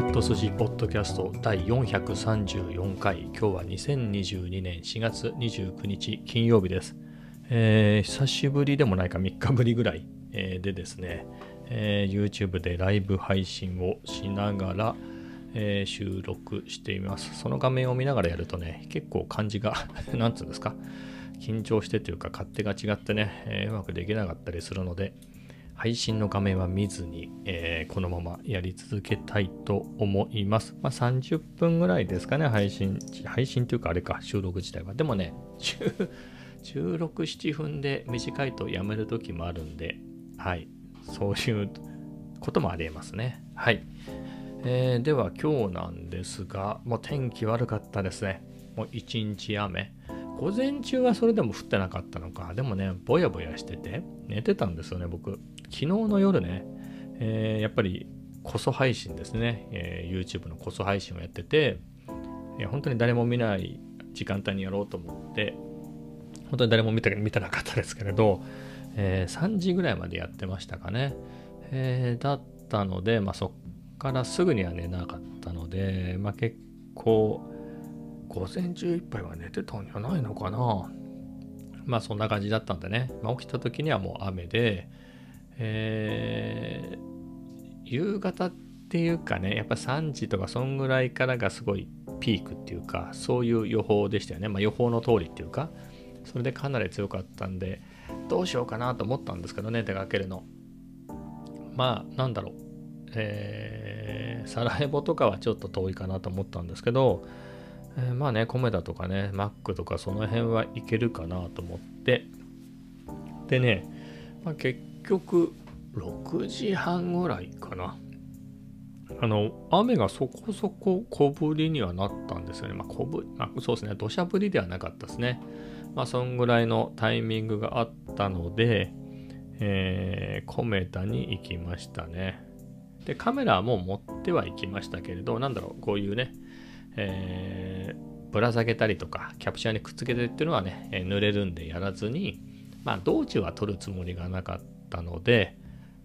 ャット寿司ポッドキャスト第434回。今日は2022年4月29日金曜日です、えー、久しぶりでもないか3日ぶりぐらい、えー、でですね、えー、YouTube でライブ配信をしながら、え収録しています。その画面を見ながらやるとね結構感じが 何つうんですか緊張してというか勝手が違ってね、えうまくできなかったりするので、配信の画面は見ずに、えー、このままやり続けたいと思います。まあ、30分ぐらいですかね、配信。配信というかあれか、収録自体は。でもね、16、7分で短いとやめる時もあるんで、はい、そういうこともありえますね。はい。えー、では今日なんですが、もう天気悪かったですね。もう一日雨。午前中はそれでも降ってなかったのか。でもね、ぼやぼやしてて、寝てたんですよね、僕。昨日の夜ね、えー、やっぱりこそ配信ですね、えー、YouTube のこそ配信をやってて、えー、本当に誰も見ない時間帯にやろうと思って、本当に誰も見た見てなかったですけれど、えー、3時ぐらいまでやってましたかね。えー、だったので、まあ、そっからすぐには寝なかったので、まあ、結構、午前中いっぱいは寝てたんじゃないのかな。まあそんな感じだったんでね、まあ、起きた時にはもう雨で、えー、夕方っていうかね、やっぱ3時とかそんぐらいからがすごいピークっていうか、そういう予報でしたよね。まあ予報の通りっていうか、それでかなり強かったんで、どうしようかなと思ったんですけどね、出かけるの。まあ、なんだろう。えー、サラエボとかはちょっと遠いかなと思ったんですけど、えー、まあね、コメダとかね、マックとかその辺はいけるかなと思って、でね、まあ、結局6時半ぐらいかな。あの、雨がそこそこ小降りにはなったんですよね。まあ、小降り、まあ、そうですね、土砂降りではなかったですね。まあ、そんぐらいのタイミングがあったので、えー、コメダに行きましたね。で、カメラはもう持ってはいきましたけれど、なんだろう、こういうね、えー、ぶら下げたりとか、キャプチャーにくっつけてっていうのはね、えー、濡れるんでやらずに、まあ、道中は撮るつもりがなかったったので、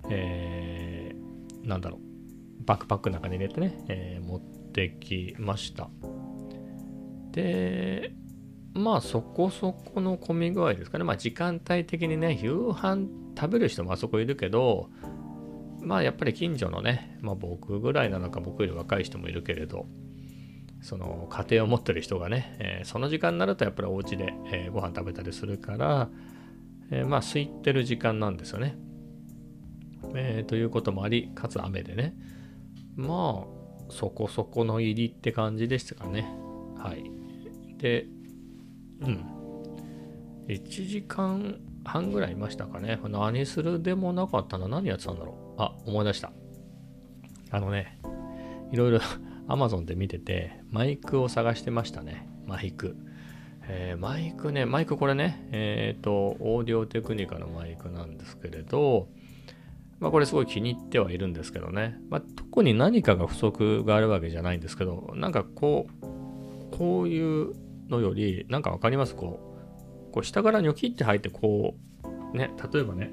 えー、なんだろう、バックパックの中に入れてね、えー、持ってきました。で、まあそこそこの混み具合ですかね。まあ時間帯的にね、夕飯食べる人もあそこいるけど、まあやっぱり近所のね、まあ僕ぐらいなのか僕より若い人もいるけれど、その家庭を持ってる人がね、えー、その時間になるとやっぱりお家で、えー、ご飯食べたりするから、えー、まあ空いてる時間なんですよね。えー、ということもあり、かつ雨でね。まあ、そこそこの入りって感じでしたかね。はい。で、うん。1時間半ぐらいいましたかね。何するでもなかったな。何やってたんだろう？あ、思い出した。あのね、いろいろ Amazon で見てて、マイクを探してましたね。マイク。えー、マイクね、マイクこれね、えっ、ー、と、オーディオテクニカのマイクなんですけれど、まあこれすごい気に入ってはいるんですけどね、まあ、特に何かが不足があるわけじゃないんですけど、なんかこう、こういうのより、なんかわかります？こう、こう下からニョキって入ってこう、ね、例えばね、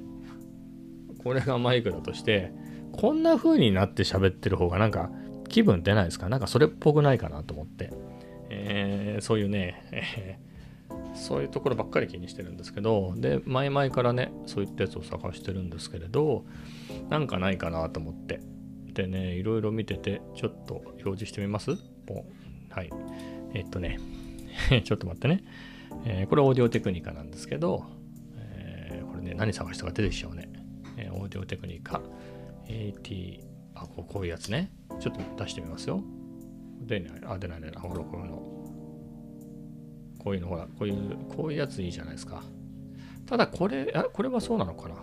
これがマイクだとして、こんな風になって喋ってる方がなんか気分出ないですか？なんかそれっぽくないかなと思って。えー、そういうね、えー、そういうところばっかり気にしてるんですけど、で、前々からね、そういったやつを探してるんですけれど、なんかないかなと思って。でね、いろいろ見てて、ちょっと表示してみます？ポン。はい。えー、っとね、ちょっと待ってね。え、これオーディオテクニカなんですけど、え、これね、何探したか出てきちゃうね。え、オーディオテクニカ AT、あ、こういうやつね。ちょっと出してみますよ。出ない。あ、出ない出ない。ほら、こういうの。こういうの、ほら、こういう、こういうやついいじゃないですか。ただ、これ、あ、これはそうなのかな？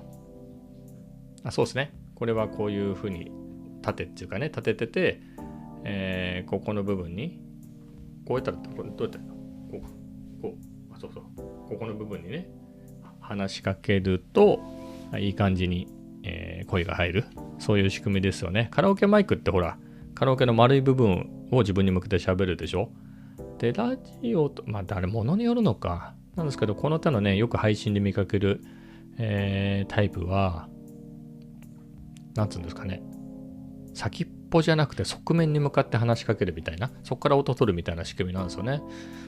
あ、そうですね。これはこういうふうに立てっていうかね、立ててて、えー、ここの部分に、こうやったら、これどうやったらこう、こう、あ、そうそう。ここの部分にね、話しかけると、いい感じに、えー、声が入る。そういう仕組みですよね。カラオケマイクってほら、カラオケの丸い部分を自分に向けて喋るでしょ？で、ラジオと、まあ、誰、ものによるのか。なんですけど、この手のね、よく配信で見かける、えー、タイプは、なんつうんですかね。先っぽじゃなくて側面に向かって話しかけるみたいな、そこから音取るみたいな仕組みなんですよね。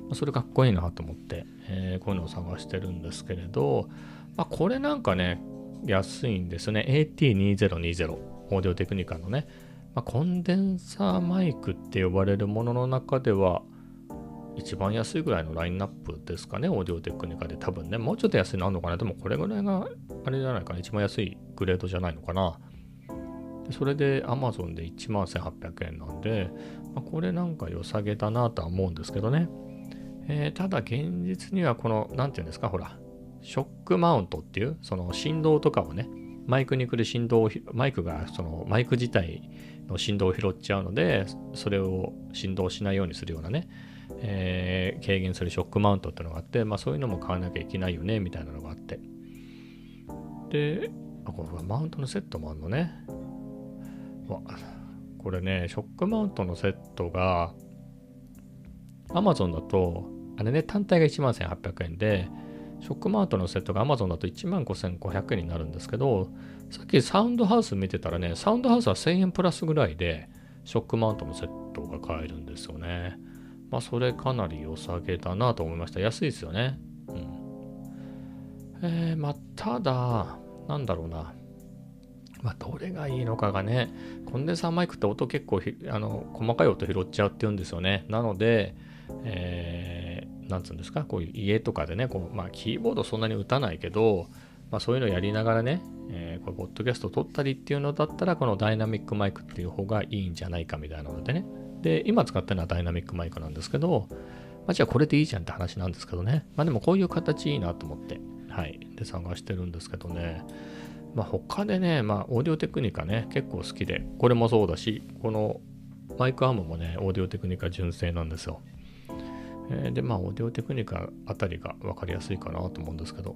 まあ、それかっこいいなと思って、えー、こういうのを探してるんですけれど、まあ、これなんかね、安いんですね。AT2020、オーディオテクニカのね、まあ、コンデンサーマイクって呼ばれるものの中では、一番安いぐらいのラインナップですかね、オーディオテクニカで多分ね、もうちょっと安いのあるのかな、でもこれぐらいがあれじゃないかな、一番安いグレードじゃないのかな。それで Amazon で1万1800円なんで、まあ、これなんか良さげだなとは思うんですけどね。えー、ただ現実にはこの、なんていうんですか、ほら、ショックマウントっていう、その振動とかをね、マイクに来る振動を、マイクがそのマイク自体の振動を拾っちゃうので、それを振動しないようにするようなね、えー、軽減するショックマウントっていうのがあって、まあそういうのも買わなきゃいけないよね、みたいなのがあって。で、あ、これマウントのセットもあるのね。わ、これね、ショックマウントのセットが、Amazon だと、あれね、単体が1万1800円で、ショックマウントのセットが Amazon だと1万5500円になるんですけど、さっきサウンドハウス見てたらね、サウンドハウスは1000円プラスぐらいで、ショックマウントのセットが買えるんですよね。まあ、それかなり良さげだなと思いました。安いですよね。うん。えー、まあ、ただ、なんだろうな。まあ、どれがいいのかがね、コンデンサーマイクって音結構あの細かい音拾っちゃうって言うんですよね。なので、えー、なんつうんですか、こういう家とかでね、こうまあ、キーボードそんなに打たないけど、まあ、そういうのやりながらね、えー、これ、ポッドキャスト撮ったりっていうのだったら、このダイナミックマイクっていう方がいいんじゃないかみたいなのでね。で、今使ってるのはダイナミックマイクなんですけど、まあ、じゃあこれでいいじゃんって話なんですけどね。まあでもこういう形いいなと思って、はい。で、探してるんですけどね。まあ、他でね、まあ、オーディオテクニカね、結構好きで、これもそうだし、このマイクアームもね、オーディオテクニカ純正なんですよ。えー、で、まあ、オーディオテクニカあたりが分かりやすいかなと思うんですけど、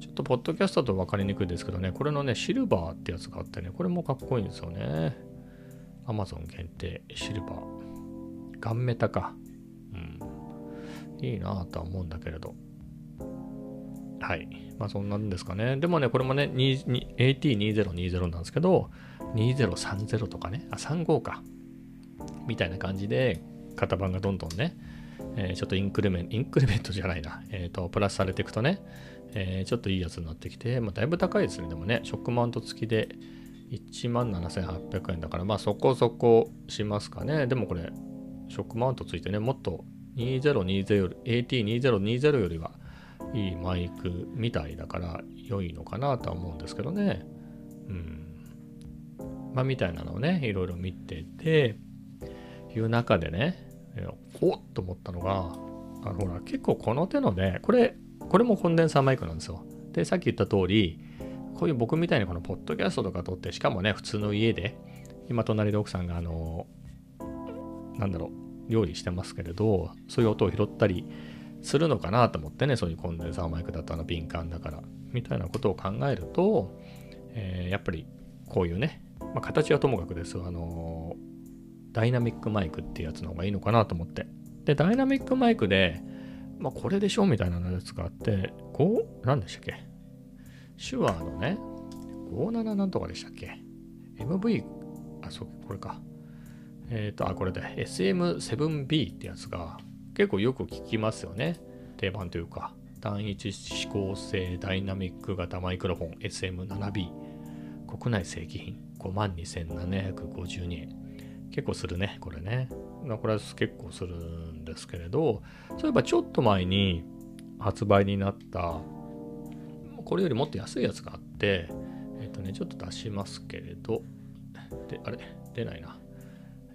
ちょっとポッドキャストだと分かりにくいですけどね、これのね、シルバーってやつがあってね、これもかっこいいんですよね。Amazon 限定シルバー。ガンメタか。うん。いいなぁとは思うんだけれど。はい。まあそんなんですかね。でもね、これもね、AT2020 なんですけど、2030とかね、あ、35か。みたいな感じで、型番がどんどんね、えー、ちょっとインクレメント、インクレメントじゃないな、えっ、ー、と、プラスされていくとね、えー、ちょっといいやつになってきて、まあ、だいぶ高いですね。でもね、ショックマウント付きで1万7800円だから、まあそこそこしますかね。でもこれ、ショックマウントついてね、もっと2020、AT2020 よりはいいマイクみたいだから良いのかなとは思うんですけどね。うん。まあ、みたいなのをね、いろいろ見てて、いう中でね、おっと思ったのが、あのほら、結構この手のね、これ、これもコンデンサーマイクなんですよ。で、さっき言った通り、こういう僕みたいにこのポッドキャストとか撮って、しかもね、普通の家で、今隣で奥さんがあの、なんだろう、料理してますけれど、そういう音を拾ったりするのかなと思ってね、そういうコンデンサーマイクだったの敏感だから、みたいなことを考えると、えー、やっぱりこういうね、まあ、形はともかくですあのダイナミックマイクっていうやつの方がいいのかなと思って。で、ダイナミックマイクで、まあ、これでしょみたいなやつがあって、5、何でしたっけ？手話のね、57なんとかでしたっけ ?MV、あ、そう、これか。えっ、ー、と、あ、これで SM7B ってやつが結構よく聞きますよね。定番というか。単一指向性ダイナミック型マイクロフォン SM7B。国内正規品52,752円。結構するね、これね。これは結構するんですけれど、そういえばちょっと前に発売になった、これよりもっと安いやつがあって、えっ、ー、とね、ちょっと出しますけれど、で、あれ？出ないな。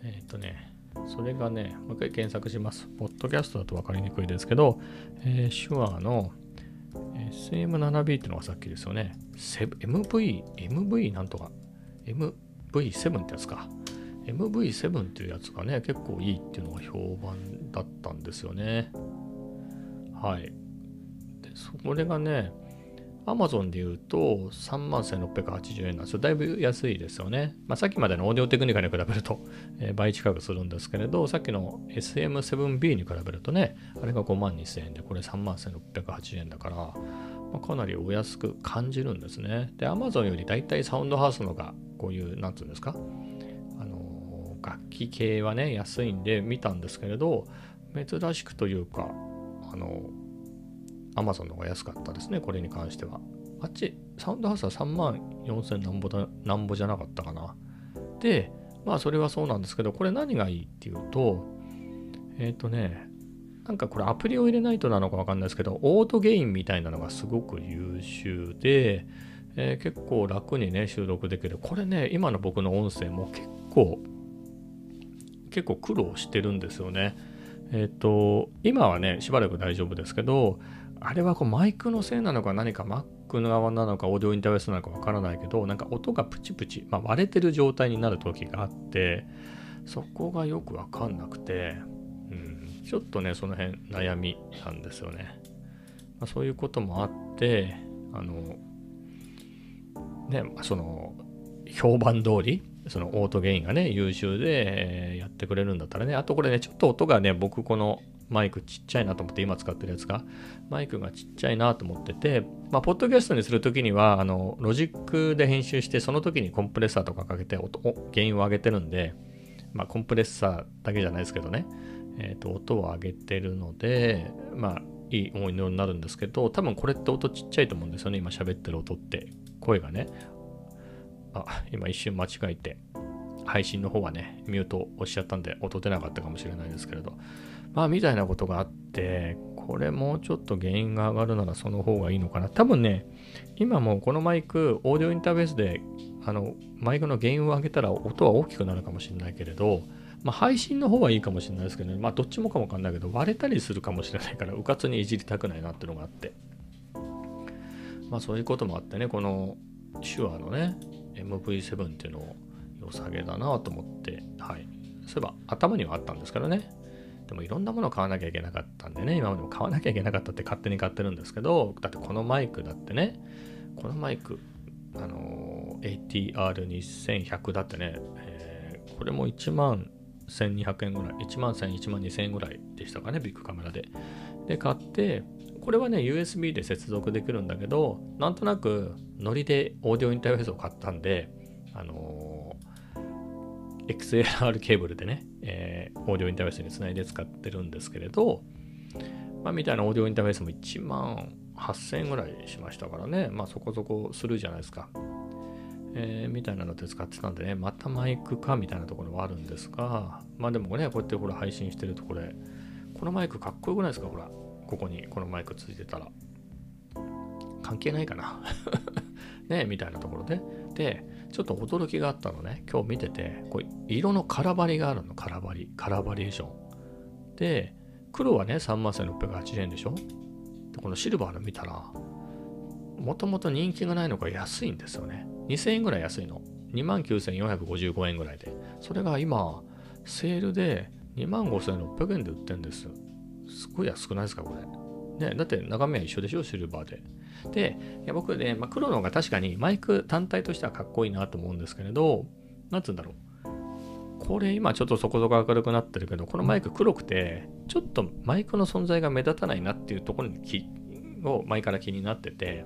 えっ、ー、とね、それがね、もう一回検索します。ポッドキャストだと分かりにくいですけど、えー、手話の SM7B っていうのがさっきですよね。MV、MV なんとか、MV7 ってやつか。MV7 っていうやつがね、結構いいっていうのが評判だったんですよね。はい。で、それがね、アマゾンで言うと3万1680円なんですよ。だいぶ安いですよね。まあ、さっきまでのオーディオテクニカに比べると、え、倍近くするんですけれど、さっきの SM7B に比べるとね、あれが5万2000円で、これ31,680円だから、まあ、かなりお安く感じるんですね。で、アマゾンよりだいたいサウンドハウスのが、こういう、なんつうんですか、あの機系はね、安いんで見たんですけれど、珍しくというか、あの、アマゾンの方が安かったですね、これに関しては。あっち、サウンドハウスは3万4000なんぼだ、なんぼじゃなかったかな。で、まあそれはそうなんですけど、これ何がいいっていうと、えっ、ー、とね、なんかこれアプリを入れないとなのかわかんないですけど、オートゲインみたいなのがすごく優秀で、えー、結構楽にね、収録できる。これね、今の僕の音声も結構、結構苦労してるんですよね。えっ、ー、と、今はね、しばらく大丈夫ですけど、あれはこうマイクのせいなのか何か Mac の側なのかオーディオインターフェースなのかわからないけど、なんか音がプチプチ、まあ、割れてる状態になる時があって、そこがよくわかんなくて、うん、ちょっとね、その辺悩みなんですよね。まあ、そういうこともあって、あの、ね、その、評判通り、そのオートゲインがね、優秀でやってくれるんだったらね、あとこれね、ちょっと音がね、僕このマイクちっちゃいなと思って、今使ってるやつが、マイクがちっちゃいなと思ってて、まあ、ポッドキャストにするときには、あの、ロジックで編集して、その時にコンプレッサーとかかけて音、原因を上げてるんで、まあ、コンプレッサーだけじゃないですけどね、えっ、ー、と、音を上げてるので、まあ、いい思いのようになるんですけど、多分これって音ちっちゃいと思うんですよね、今喋ってる音って。声がね。あ、今一瞬間違えて、配信の方はね、ミュート押しちゃったんで音出なかったかもしれないですけれど、まあ、みたいなことがあって、これもうちょっと原因が上がるならその方がいいのかな。多分ね、今もこのマイク、オーディオインターフェースで、あの、マイクの原因を上げたら音は大きくなるかもしれないけれど、まあ、配信の方はいいかもしれないですけどね、まあ、どっちもかもわかんないけど、割れたりするかもしれないから、うかつにいじりたくないなっていうのがあって。まあ、そういうこともあってね、この手話のね、MV7 っていうのを良さげだなと思って、はい。そういえば頭にはあったんですからね。でもいろんなものを買わなきゃいけなかったんでね、今までも買わなきゃいけなかったって勝手に買ってるんですけど、だってこのマイクだってね、このマイク、あのー、ATR2100 だってね、えー、これも1万1200円ぐらい、1万1000、1万2000円ぐらいでしたかね、ビッグカメラで。で、買って、これはね、USB で接続できるんだけど、なんとなくノリでオーディオインターフェースを買ったんで、あのー、XLR ケーブルでね、えー、オーディオインターフェースにつないで使ってるんですけれど、まあ、みたいなオーディオインターフェースも1万8000円ぐらいしましたからね、まあそこそこするじゃないですか。えー、みたいなので使ってたんでね、またマイクかみたいなところはあるんですが、まあでもね、こうやってこれ配信してるとこれ、このマイクかっこよくないですか？ほら、ここにこのマイクついてたら。関係ないかな？ねみたいなところで。で、ちょっと驚きがあったのね、今日見てて、これ色の空張りがあるの、空張り、カラバリエーション。で、黒はね、31,680円でしょ？で、このシルバーの見たら、もともと人気がないのが安いんですよね。2000円ぐらい安いの。29,455円ぐらいで。それが今、セールで25,600円で売ってるんです。すごい安くないですか、これ？ね、だって中身は一緒でしょ、シルバーで。で、いや僕ね、まあ、黒の方が確かにマイク単体としてはかっこいいなと思うんですけれど、なんつうんだろう。これ今ちょっとそこそこ明るくなってるけど、このマイク黒くて、ちょっとマイクの存在が目立たないなっていうところに気を前から気になってて、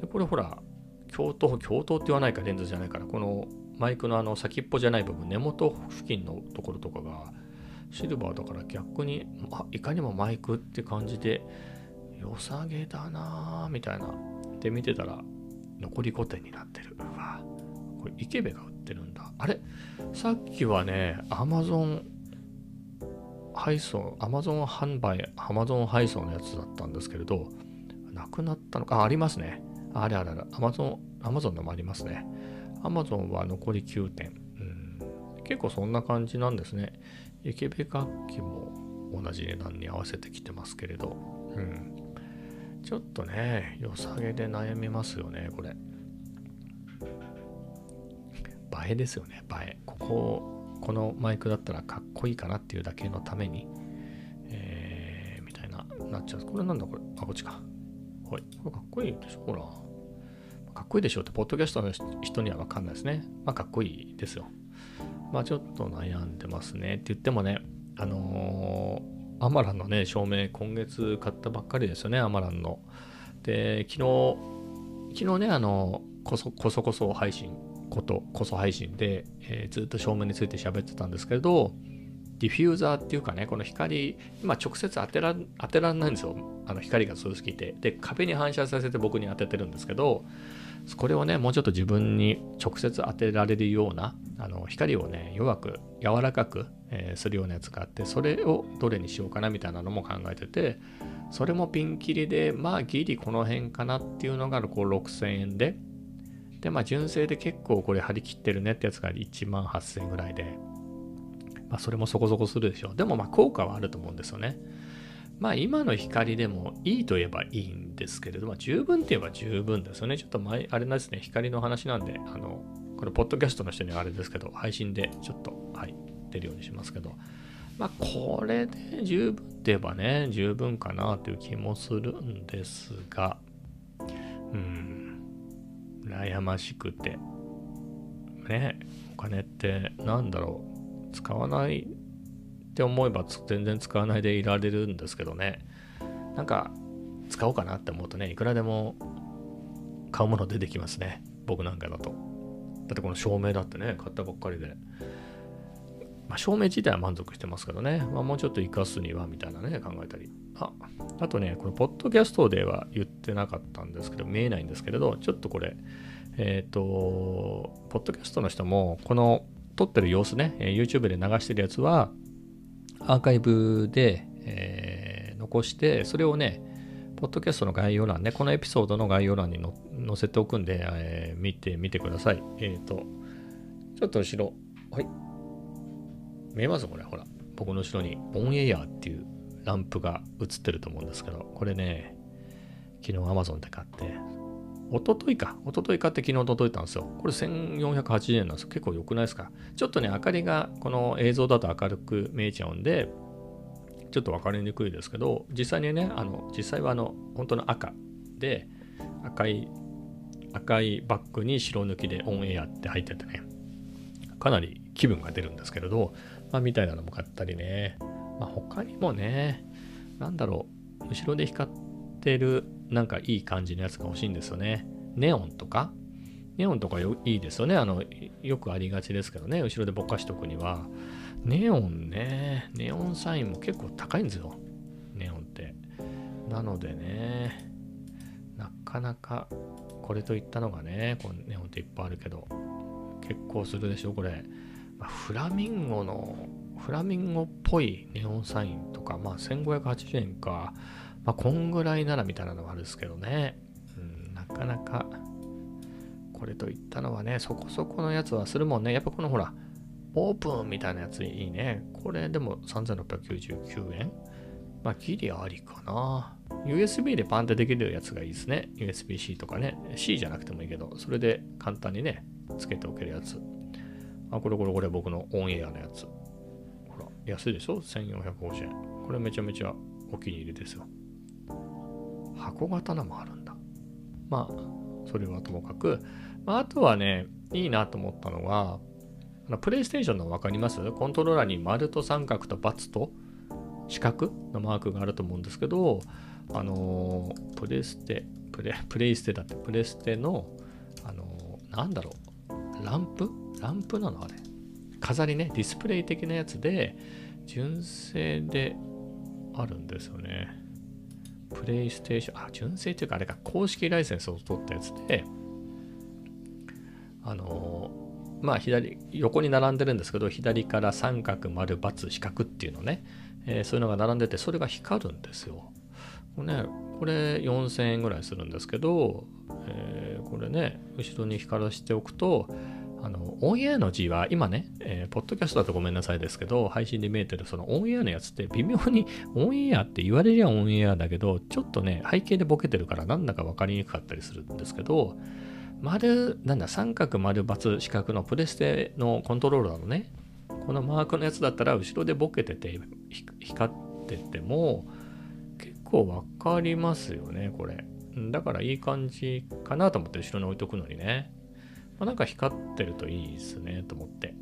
で、これほら、共闘、共闘って言わないか、レンズじゃないから、このマイクのあの先っぽじゃない部分、根元付近のところとかが、シルバーだから逆に、あ、いかにもマイクって感じで、良さげだなぁ、みたいな。で、見てたら、残り5点になってる。うわこれ、イケベが売ってるんだ。あれさっきはね、アマゾン配送、アマゾン販売、アマゾン配送のやつだったんですけれど、なくなったのか、あ、ありますね。あれあれあれ、アマゾン、アマゾンのもありますね。アマゾンは残り9点。うん、結構そんな感じなんですね。イケベ楽器も同じ値段に合わせてきてますけれど。うん。ちょっとね、良さげで悩みますよね、これ。映えですよね、映え。ここ、このマイクだったらかっこいいかなっていうだけのために、えー、みたいな、なっちゃう。これなんだこれ。あ、こっちか。はい。これかっこいいでしょほら。かっこいいでしょって、ポッドキャストの人にはわかんないですね。まあ、かっこいいですよ。まあ、ちょっと悩んでますねって言ってもね、あのーアマランのね、照明、今月買ったばっかりですよね、アマランの。で、昨日、昨日ね、あの、こそこそこそ配信ことこそ配信で、えー、ずっと照明について喋ってたんですけれど、ディフューザーっていうかね、この光、今直接当てら当てらんないんですよ。あの光が強すぎて。で、壁に反射させて僕に当ててるんですけど、これをね、もうちょっと自分に直接当てられるような、あの光をね、弱く、柔らかく、えー、するようなやつがあって、それをどれにしようかなみたいなのも考えてて、それもピンキリで、まあギリこの辺かなっていうのがこう6000円で、で、まあ純正で結構これ張り切ってるねってやつが1万8000円ぐらいで、まあ、それもそこそこするでしょう。でもまあ効果はあると思うんですよね。まあ今の光でもいいと言えばいいんですけれども、十分って言えば十分ですよね。ちょっと前、あれなんですね、光の話なんで、あの、これ、ポッドキャストの人にはあれですけど、配信でちょっと、はい、出るようにしますけど、まあこれで十分って言えばね、十分かなという気もするんですが、うん、悩ましくて、ね、お金ってなんだろう。使わないって思えば全然使わないでいられるんですけどね。なんか使おうかなって思うとねいくらでも買うもの出てきますね。僕なんかだと。だってこの照明だってね買ったばっかりで。まあ、照明自体は満足してますけどね、まあ、もうちょっと活かすにはみたいなね考えたり。ああとねこれポッドキャストでは言ってなかったんですけど見えないんですけれどちょっとこれえっ、ー、とポッドキャストの人もこの撮ってる様子ね、YouTube で流してるやつは、アーカイブで、えー、残して、それをね、ポッドキャストの概要欄ね、このエピソードの概要欄に載せておくんで、えー、見てみてください。えっ、ー、と、ちょっと後ろ、はい。見えますこれ、ほら。僕の後ろに、オンエアっていうランプが映ってると思うんですけど、これね、昨日 Amazon で買って、おとといか。おととい買って昨日届いたんですよ。これ1480円なんですよ。結構良くないですか？ちょっとね、明かりがこの映像だと明るく見えちゃうんで、ちょっと分かりにくいですけど、実際にね、あの、実際はあの、本当の赤で、赤い、赤いバッグに白抜きでオンエアって入っててね、かなり気分が出るんですけれど、まあ、みたいなのも買ったりね、まあ、他にもね、なんだろう、後ろで光ってるなんかいい感じのやつが欲しいんですよね。ネオンとか？ネオンとかいいですよね。あの、よくありがちですけどね。後ろでぼかしとくには。ネオンね。ネオンサインも結構高いんですよ。ネオンって。なのでね。なかなかこれといったのがね、こネオンっていっぱいあるけど、結構するでしょ、これ。まあ、フラミンゴの、フラミンゴっぽいネオンサインとか、まあ1580円か。まあ、こんぐらいならみたいなのはあるんですけどね。うん、なかなか、これといったのはね、そこそこのやつはするもんね。やっぱこのほら、オープンみたいなやついいね。これでも3699円まあ、ギリありかな。USB でパンってできるやつがいいですね。USB-C とかね。C じゃなくてもいいけど、それで簡単にね、つけておけるやつ。あ、これこれこれ僕のオンエアのやつ。ほら、安いでしょ ?1450 円。これめちゃめちゃお気に入りですよ。箱刀もあるんだ。まあ、それはともかく、まあ、あとはね、いいなと思ったのは、プレイステーションの分かります？コントローラーに丸と三角と×と四角のマークがあると思うんですけど、あのー、プレステ、プレプレイステだって、プレステの、あのー、なんだろう、ランプ？ランプなのあれ。飾りね、ディスプレイ的なやつで、純正であるんですよね。プレイステーション、あ、純正っていうかあれか、公式ライセンスを取ったやつで、あのまあ左、横に並んでるんですけど、左から三角、丸、×、四角っていうのね、えー、そういうのが並んでて、それが光るんですよ。これね、これ4000円ぐらいするんですけど、えー、これね、後ろに光らせておくと、あの、オンエアの字は今ね、えー、ポッドキャストだとごめんなさいですけど、配信で見えてるそのオンエアのやつって微妙にオンエアって言われりゃオンエアだけど、ちょっとね、背景でボケてるからなんだか分かりにくかったりするんですけど、丸、なんだ、三角丸×四角のプレステのコントローラーのね、このマークのやつだったら後ろでボケてて光ってても結構わかりますよね、これ。だからいい感じかなと思って後ろに置いとくのにね。まあ、なんか光ってるといいですねと思って。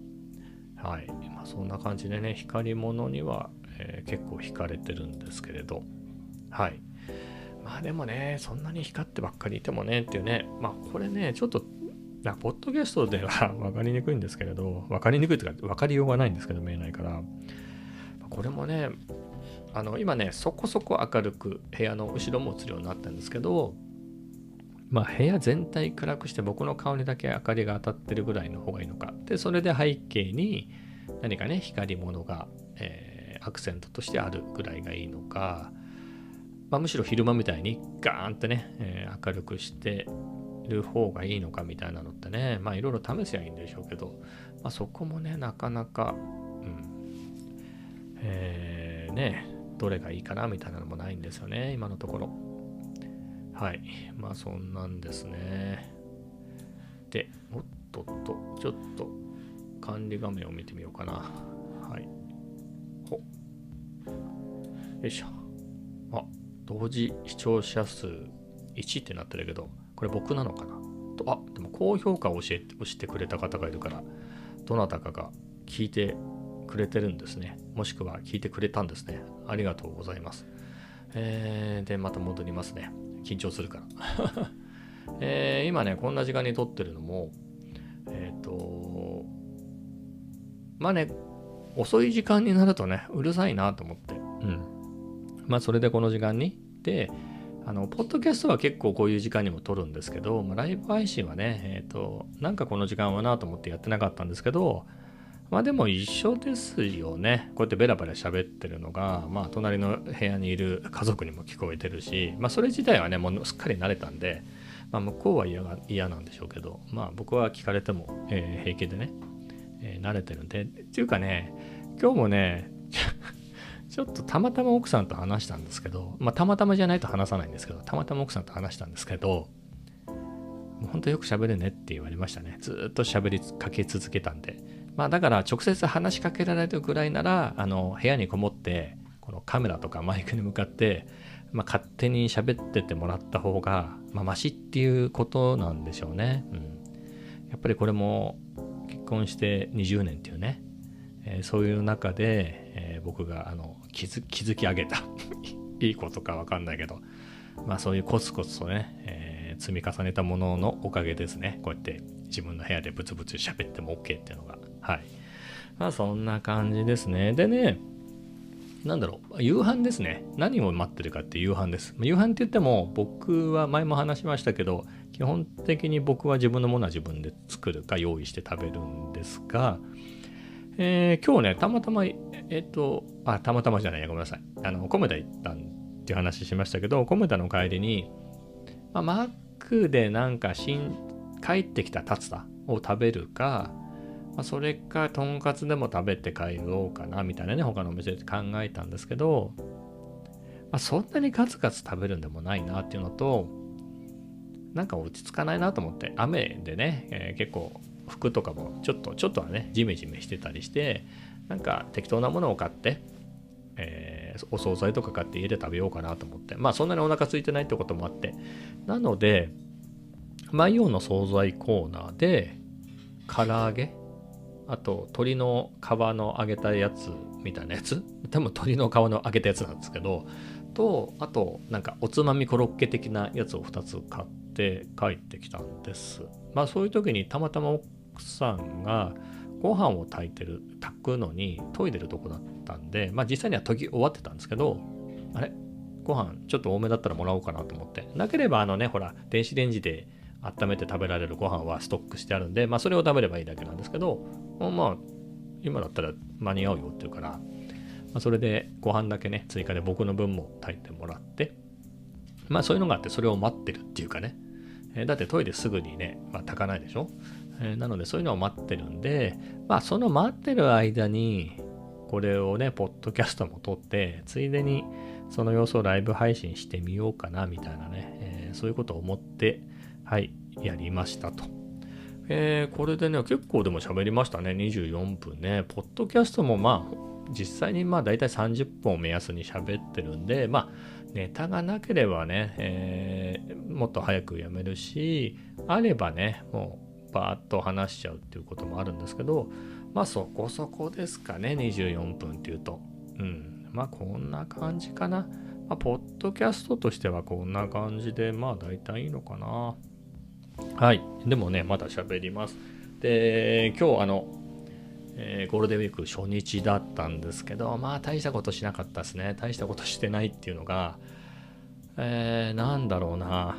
はい。まあ、そんな感じでね、光り物には、えー、結構惹かれてるんですけれど。はい。まあでもね、そんなに光ってばっかりいてもねっていうね、まあこれね、ちょっとだポッドキャストでは 分かりにくいんですけれど、分かりにくいというか、分かりようがないんですけど、見えないから、これもね、あの今ね、そこそこ明るく部屋の後ろも映るようになったんですけど、まあ、部屋全体暗くして僕の顔にだけ明かりが当たってるぐらいの方がいいのか。で、それで背景に何かね、光り物が、えー、アクセントとしてあるぐらいがいいのか、まあ、むしろ昼間みたいにガーンってね、えー、明るくしてる方がいいのかみたいなのってね、まあいろいろ試せばいいんでしょうけど、まあ、そこもね、なかなか、うん、えー、ね、どれがいいかなみたいなのもないんですよね、今のところ。はい。まあそんなんですね。で、おっとっと、ちょっと管理画面を見てみようかな。はい。ほ。よいしょ。あ、同時視聴者数1ってなってるけど、これ僕なのかな？と、あ、でも高評価を教えて、押してくれた方がいるから、どなたかが聞いてくれてるんですね。もしくは聞いてくれたんですね。ありがとうございます。えー、で、また戻りますね。緊張するから えー、今ね、こんな時間に撮ってるのも、えっ、ー、と、まあね、遅い時間になるとね、うるさいなと思って。うん。まあ、それでこの時間に。で、あの、ポッドキャストは結構こういう時間にも撮るんですけど、まあ、ライブ配信はね、えっ、ー、と、なんかこの時間はなと思ってやってなかったんですけど、まあでも一緒ですよね。こうやってベラベラ喋ってるのが、まあ隣の部屋にいる家族にも聞こえてるし、まあそれ自体はね、もうすっかり慣れたんで、まあ向こうは嫌が嫌なんでしょうけど、まあ僕は聞かれても、えー、平気でね、えー、慣れてるんで、っていうかね、今日もね、ちょっとたまたま奥さんと話したんですけど、まあたまたまじゃないと話さないんですけど、たまたま奥さんと話したんですけど、本当よく喋るねって言われましたね。ずっと喋りかけ続けたんで。まあだから直接話しかけられるぐらいなら、あの、部屋にこもって、このカメラとかマイクに向かって、まあ、勝手に喋っててもらった方が、まあ、マシっていうことなんでしょうね。うん。やっぱりこれも結婚して20年っていうね、えー、そういう中で、えー、僕があの気づ築き上げた いいことかわかんないけど、まあそういうコツコツとね、えー、積み重ねたもののおかげですね。こうやって自分の部屋でブツブツ喋っても OK っていうのが。はい。まあそんな感じですね。でね、なんだろう、夕飯ですね。何を待ってるかって夕飯です。夕飯って言っても、僕は前も話しましたけど、基本的に僕は自分のものは自分で作るか用意して食べるんですが、えー、今日ね、たまたま、えっ、と、あ、たまたまじゃない、ごめんなさい。あの、コメダ行ったんっていう話しましたけど、コメダの帰りに、まあ、マックでなんか新、帰ってきたタツタを食べるか、まあ、それかとんかつでも食べて帰ろうかなみたいなね他のお店で考えたんですけど、まあ、そんなにガツガツ食べるんでもないなっていうのとなんか落ち着かないなと思って雨でね、えー、結構服とかもちょっとちょっとはねジメジメしてたりしてなんか適当なものを買って、えー、お惣菜とか買って家で食べようかなと思ってまあそんなにお腹空いてないってこともあって。なのでマイオンの惣菜コーナーで唐揚げあと鶏の皮の揚げたやつみたいなやつ？多分鶏の皮の揚げたやつなんですけどとあとなんかおつまみコロッケ的なやつを2つ買って帰ってきたんです。まあそういう時にたまたま奥さんがご飯を炊いてる炊くのに研いでるとこだったんでまあ実際には研ぎ終わってたんですけどあれ？ご飯ちょっと多めだったらもらおうかなと思って。なければあのねほら電子レンジで温めて食べられるご飯はストックしてあるんで、まあ、それを食べればいいだけなんですけど、まあ、今だったら間に合うよっていうから、まあ、それでご飯だけね、追加で僕の分も炊いてもらって、まあそういうのがあって、それを待ってるっていうかね、えー、だってトイレすぐにね、まあ、炊かないでしょ、えー、なのでそういうのを待ってるんで、まあその待ってる間に、これをね、ポッドキャストも撮って、ついでにその様子をライブ配信してみようかな、みたいなね、えー、そういうことを思って、はい、やりましたと。えー、これでね、結構でも喋りましたね、24分ね。ポッドキャストもまあ、実際にまあ大体30分を目安に喋ってるんで、まあ、ネタがなければね、えー、もっと早くやめるし、あればね、もうバーッと話しちゃうっていうこともあるんですけど、まあそこそこですかね、24分っていうと。うん。まあこんな感じかな。まあ、ポッドキャストとしてはこんな感じで、まあ大体いいのかな。はい。でもね、まだ喋ります。で、今日あの、えーゴールデンウィーク初日だったんですけど、まあ大したことしなかったですね。大したことしてないっていうのが、えー、なんだろうな。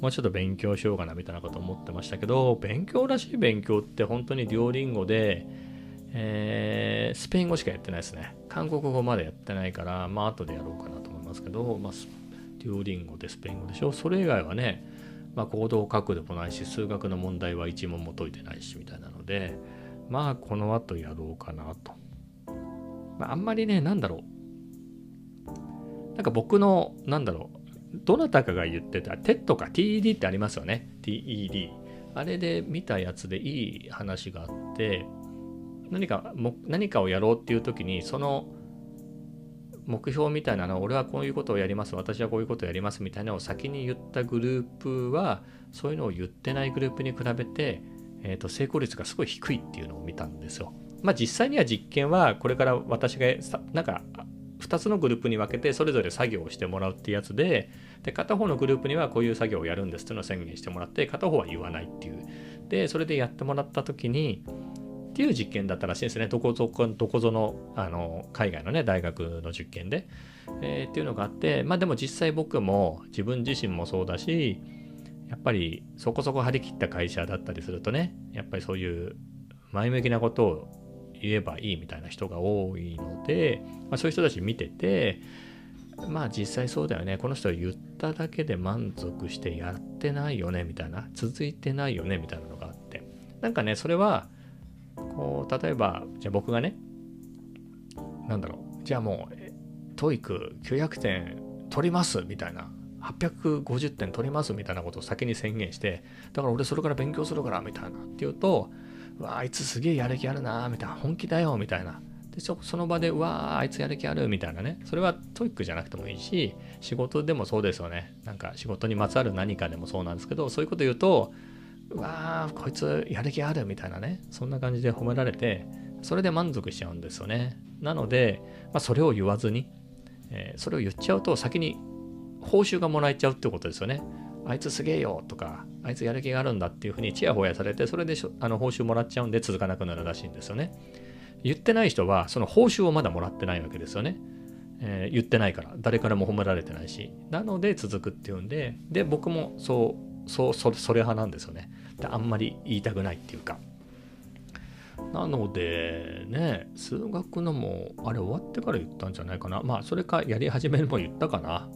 もうちょっと勉強しようかなみたいなこと思ってましたけど、勉強らしい勉強って本当にデュオリンゴで、えースペイン語しかやってないですね。韓国語までやってないから、まあ後でやろうかなと思いますけど、まあ、デュオリンゴでスペイン語でしょ。それ以外はね、まあ、コードを書くでもないし、数学の問題は一問も解いてないしみたいなので、まあこの後やろうかなと。まあ、あんまりね、なんだろう。なんか僕の、なんだろう。どなたかが言ってた、TED か TED ってありますよね。TED。あれで見たやつでいい話があって、何かも何かをやろうっていう時に、その目標みたいなのを俺はこういうことをやります、私はこういうことをやりますみたいなのを先に言ったグループは、そういうのを言ってないグループに比べて、えー、と成功率がすごい低いっていうのを見たんですよ。まあ実際には実験はこれから私がさなんか2つのグループに分けてそれぞれ作業をしてもらうってやつでで片方のグループにはこういう作業をやるんですっていうのを宣言してもらって片方は言わないっていうでそれでやってもらった時にていう実験だったらしいですね。どこぞどこぞのあの海外のね大学の実験で、えーっていうのがあってまあでも実際僕も自分自身もそうだしやっぱりそこそこ張り切った会社だったりするとねやっぱりそういう前向きなことを言えばいいみたいな人が多いので、まあ、そういう人たち見ててまあ実際そうだよね。この人は言っただけで満足してやってないよねみたいな。続いてないよねみたいなのがあって。なんかねそれはこう例えばじゃあ僕がねなんだろうじゃあもうえ TOEIC900 点取りますみたいな。850点取りますみたいなことを先に宣言してだから俺それから勉強するからみたいな。って言うとうわあいつすげえやる気あるなみたいな。本気だよみたいな。でそその場でうわああいつやる気あるみたいなね。それは TOEIC じゃなくてもいいし仕事でもそうですよね。なんか仕事にまつわる何かでもそうなんですけどそういうこと言うとうわあこいつやる気あるみたいなねそんな感じで褒められてそれで満足しちゃうんですよね。なので、まあ、それを言わずに、えーそれを言っちゃうと先に報酬がもらえちゃうってことですよね。あいつすげえよとかあいつやる気があるんだっていうふうにチヤホヤされてそれであの報酬もらっちゃうんで続かなくなるらしいんですよね。言ってない人はその報酬をまだもらってないわけですよね、えー言ってないから。誰からも褒められてないし。なので続くっていうんでで僕もそうそうそれ派なんですよね。であんまり言いたくないっていうか。なのでね数学のもあれ終わってから言ったんじゃないかな。まあそれかやり始めるも言ったかな。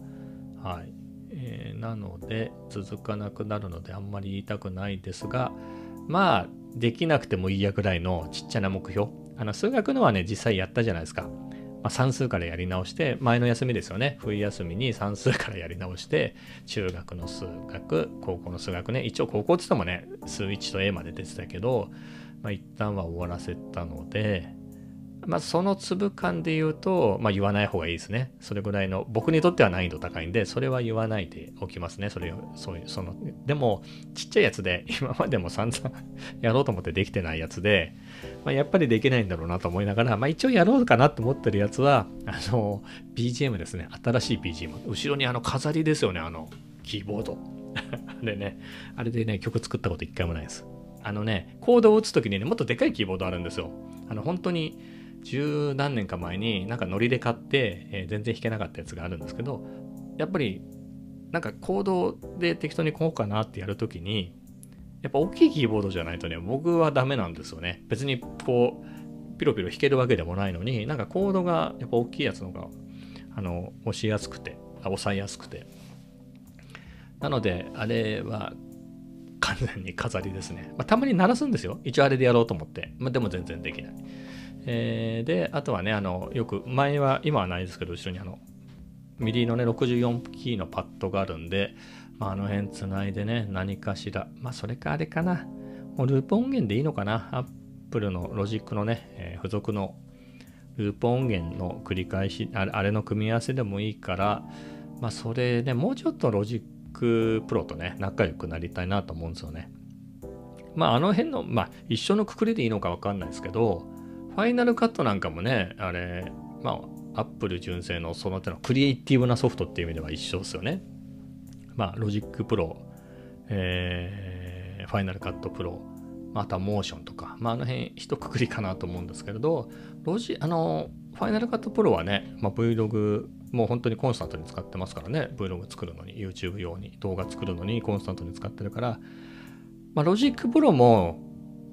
はい、えーなので続かなくなるのであんまり言いたくないですがまあできなくてもいいやぐらいのちっちゃな目標。あの数学のはね実際やったじゃないですか、まあ、算数からやり直して前の休みですよね。冬休みに算数からやり直して中学の数学高校の数学ね。一応高校っつってもね数1と A まで出てたけどまあ一旦は終わらせたのでまあ、その粒感で言うと、まあ、言わない方がいいですね。それぐらいの、僕にとっては難易度高いんで、それは言わないでおきますね。それを、そういう、その、でも、ちっちゃいやつで、今までも散々やろうと思ってできてないやつで、まあ、やっぱりできないんだろうなと思いながら、まあ、一応やろうかなと思ってるやつは、あの、BGM ですね。新しい BGM。後ろにあの飾りですよね、あの、キーボード。あれね、あれでね、曲作ったこと一回もないです。あのね、コードを打つときにね、もっとでかいキーボードあるんですよ。あの、本当に、十何年か前になんかノリで買って、えー全然弾けなかったやつがあるんですけどやっぱりなんかコードで適当にこうかなってやるときにやっぱ大きいキーボードじゃないとね僕はダメなんですよね。別にこうピロピロ弾けるわけでもないのになんかコードがやっぱ大きいやつのがあの押しやすくて押さえやすくて。なのであれは完全に飾りですね、まあ、たまに鳴らすんですよ。一応あれでやろうと思って、まあ、でも全然できない。えーで、あとはね、あの、よく、前は、今はないですけど、後ろにあの、 MIDI のね、64キーのパッドがあるんで、まあ、あの辺つないでね、何かしら、まあ、それかあれかな、もうループ音源でいいのかな、アップルのロジックのね、えー付属のループ音源の繰り返し、あれあれの組み合わせでもいいから、まあ、それね、もうちょっと Logic Pro とね、仲良くなりたいなと思うんですよね。まあ、あの辺の、まあ、一緒のくくりでいいのか分かんないですけど、ファイナルカットなんかもね、あれ、まあ、アップル純正のその手のクリエイティブなソフトっていう意味では一緒ですよね。まあ、 Logic Pro、えー、 Final Cut プロ、またモーションとか、まあ、あの辺一括りかなと思うんですけれど、ロジ、あの、 Final Cut Pro はね、まあ、Vlog もう本当にコンスタントに使ってますからね、Vlog 作るのに、YouTube 用に、動画作るのにコンスタントに使ってるから、まあ、 Logic Pro も、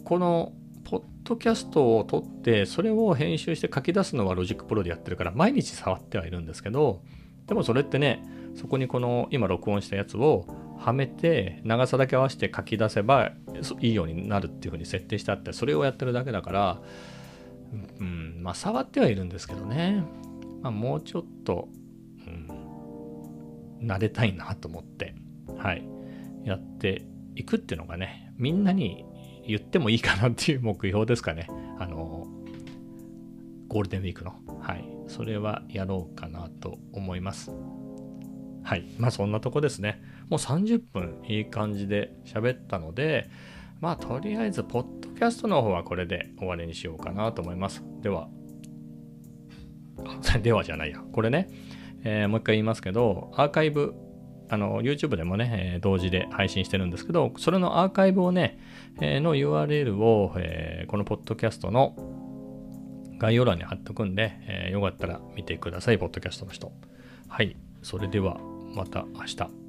この、ポッドキャストを撮って、それを編集して書き出すのは Logic Pro でやってるから、毎日触ってはいるんですけど、でもそれってね、そこにこの今録音したやつをはめて長さだけ合わせて書き出せばいいようになるっていうふうに設定してあってそれをやってるだけだからうんまあ触ってはいるんですけどね、まあ、もうちょっと、うん、慣れたいなと思ってはいやっていくっていうのがねみんなに言ってもいいかなっていう目標ですかねあのゴールデンウィークのはいそれはやろうかなと思いますはい。まあそんなとこですね。もう30分いい感じで喋ったので、まあとりあえず、ポッドキャストの方はこれで終わりにしようかなと思います。では、ではじゃないや。これね、えー、もう一回言いますけど、アーカイブ、あの、YouTube でもね、えー、同時で配信してるんですけど、それのアーカイブをね、の URL を、えこのポッドキャストの概要欄に貼っとくんで、えよかったら見てください、ポッドキャストの人。はい。それではまた明日。